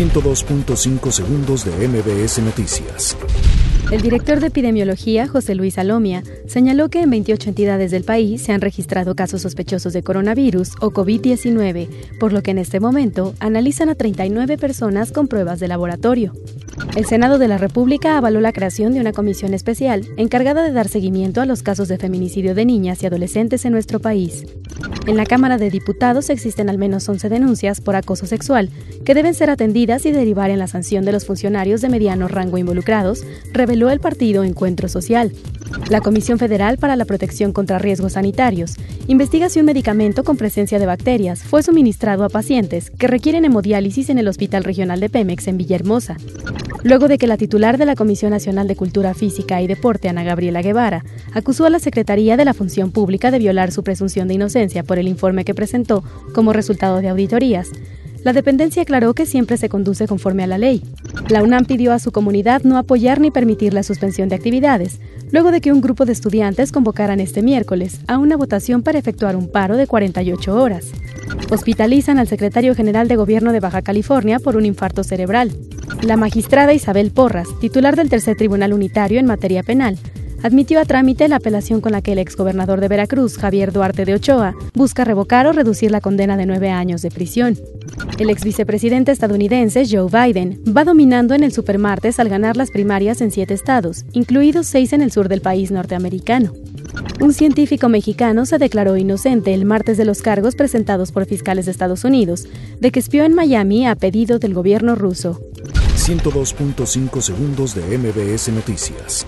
102.5 segundos de MBS Noticias. El director de epidemiología, José Luis Alomia, señaló que en 28 entidades del país se han registrado casos sospechosos de coronavirus o COVID-19, por lo que en este momento analizan a 39 personas con pruebas de laboratorio. El Senado de la República avaló la creación de una comisión especial encargada de dar seguimiento a los casos de feminicidio de niñas y adolescentes en nuestro país. En la Cámara de Diputados existen al menos 11 denuncias por acoso sexual que deben ser atendidas y derivar en la sanción de los funcionarios de mediano rango involucrados, reveló el partido Encuentro Social. La Comisión Federal para la Protección contra Riesgos Sanitarios investiga si un medicamento con presencia de bacterias fue suministrado a pacientes que requieren hemodiálisis en el Hospital Regional de Pemex en Villahermosa. Luego de que la titular de la Comisión Nacional de Cultura Física y Deporte, Ana Gabriela Guevara, acusó a la Secretaría de la Función Pública de violar su presunción de inocencia por el informe que presentó como resultado de auditorías, la dependencia aclaró que siempre se conduce conforme a la ley. La UNAM pidió a su comunidad no apoyar ni permitir la suspensión de actividades, luego de que un grupo de estudiantes convocaran este miércoles a una votación para efectuar un paro de 48 horas. Hospitalizan al secretario general de Gobierno de Baja California por un infarto cerebral. La magistrada Isabel Porras, titular del Tercer Tribunal Unitario en materia penal, admitió a trámite la apelación con la que el exgobernador de Veracruz, Javier Duarte de Ochoa, busca revocar o reducir la condena de nueve años de prisión. El ex vicepresidente estadounidense Joe Biden va dominando en el supermartes al ganar las primarias en siete estados, incluidos seis en el sur del país norteamericano. Un científico mexicano se declaró inocente el martes de los cargos presentados por fiscales de Estados Unidos de que espió en Miami a pedido del gobierno ruso. 102.5 segundos de MBS Noticias.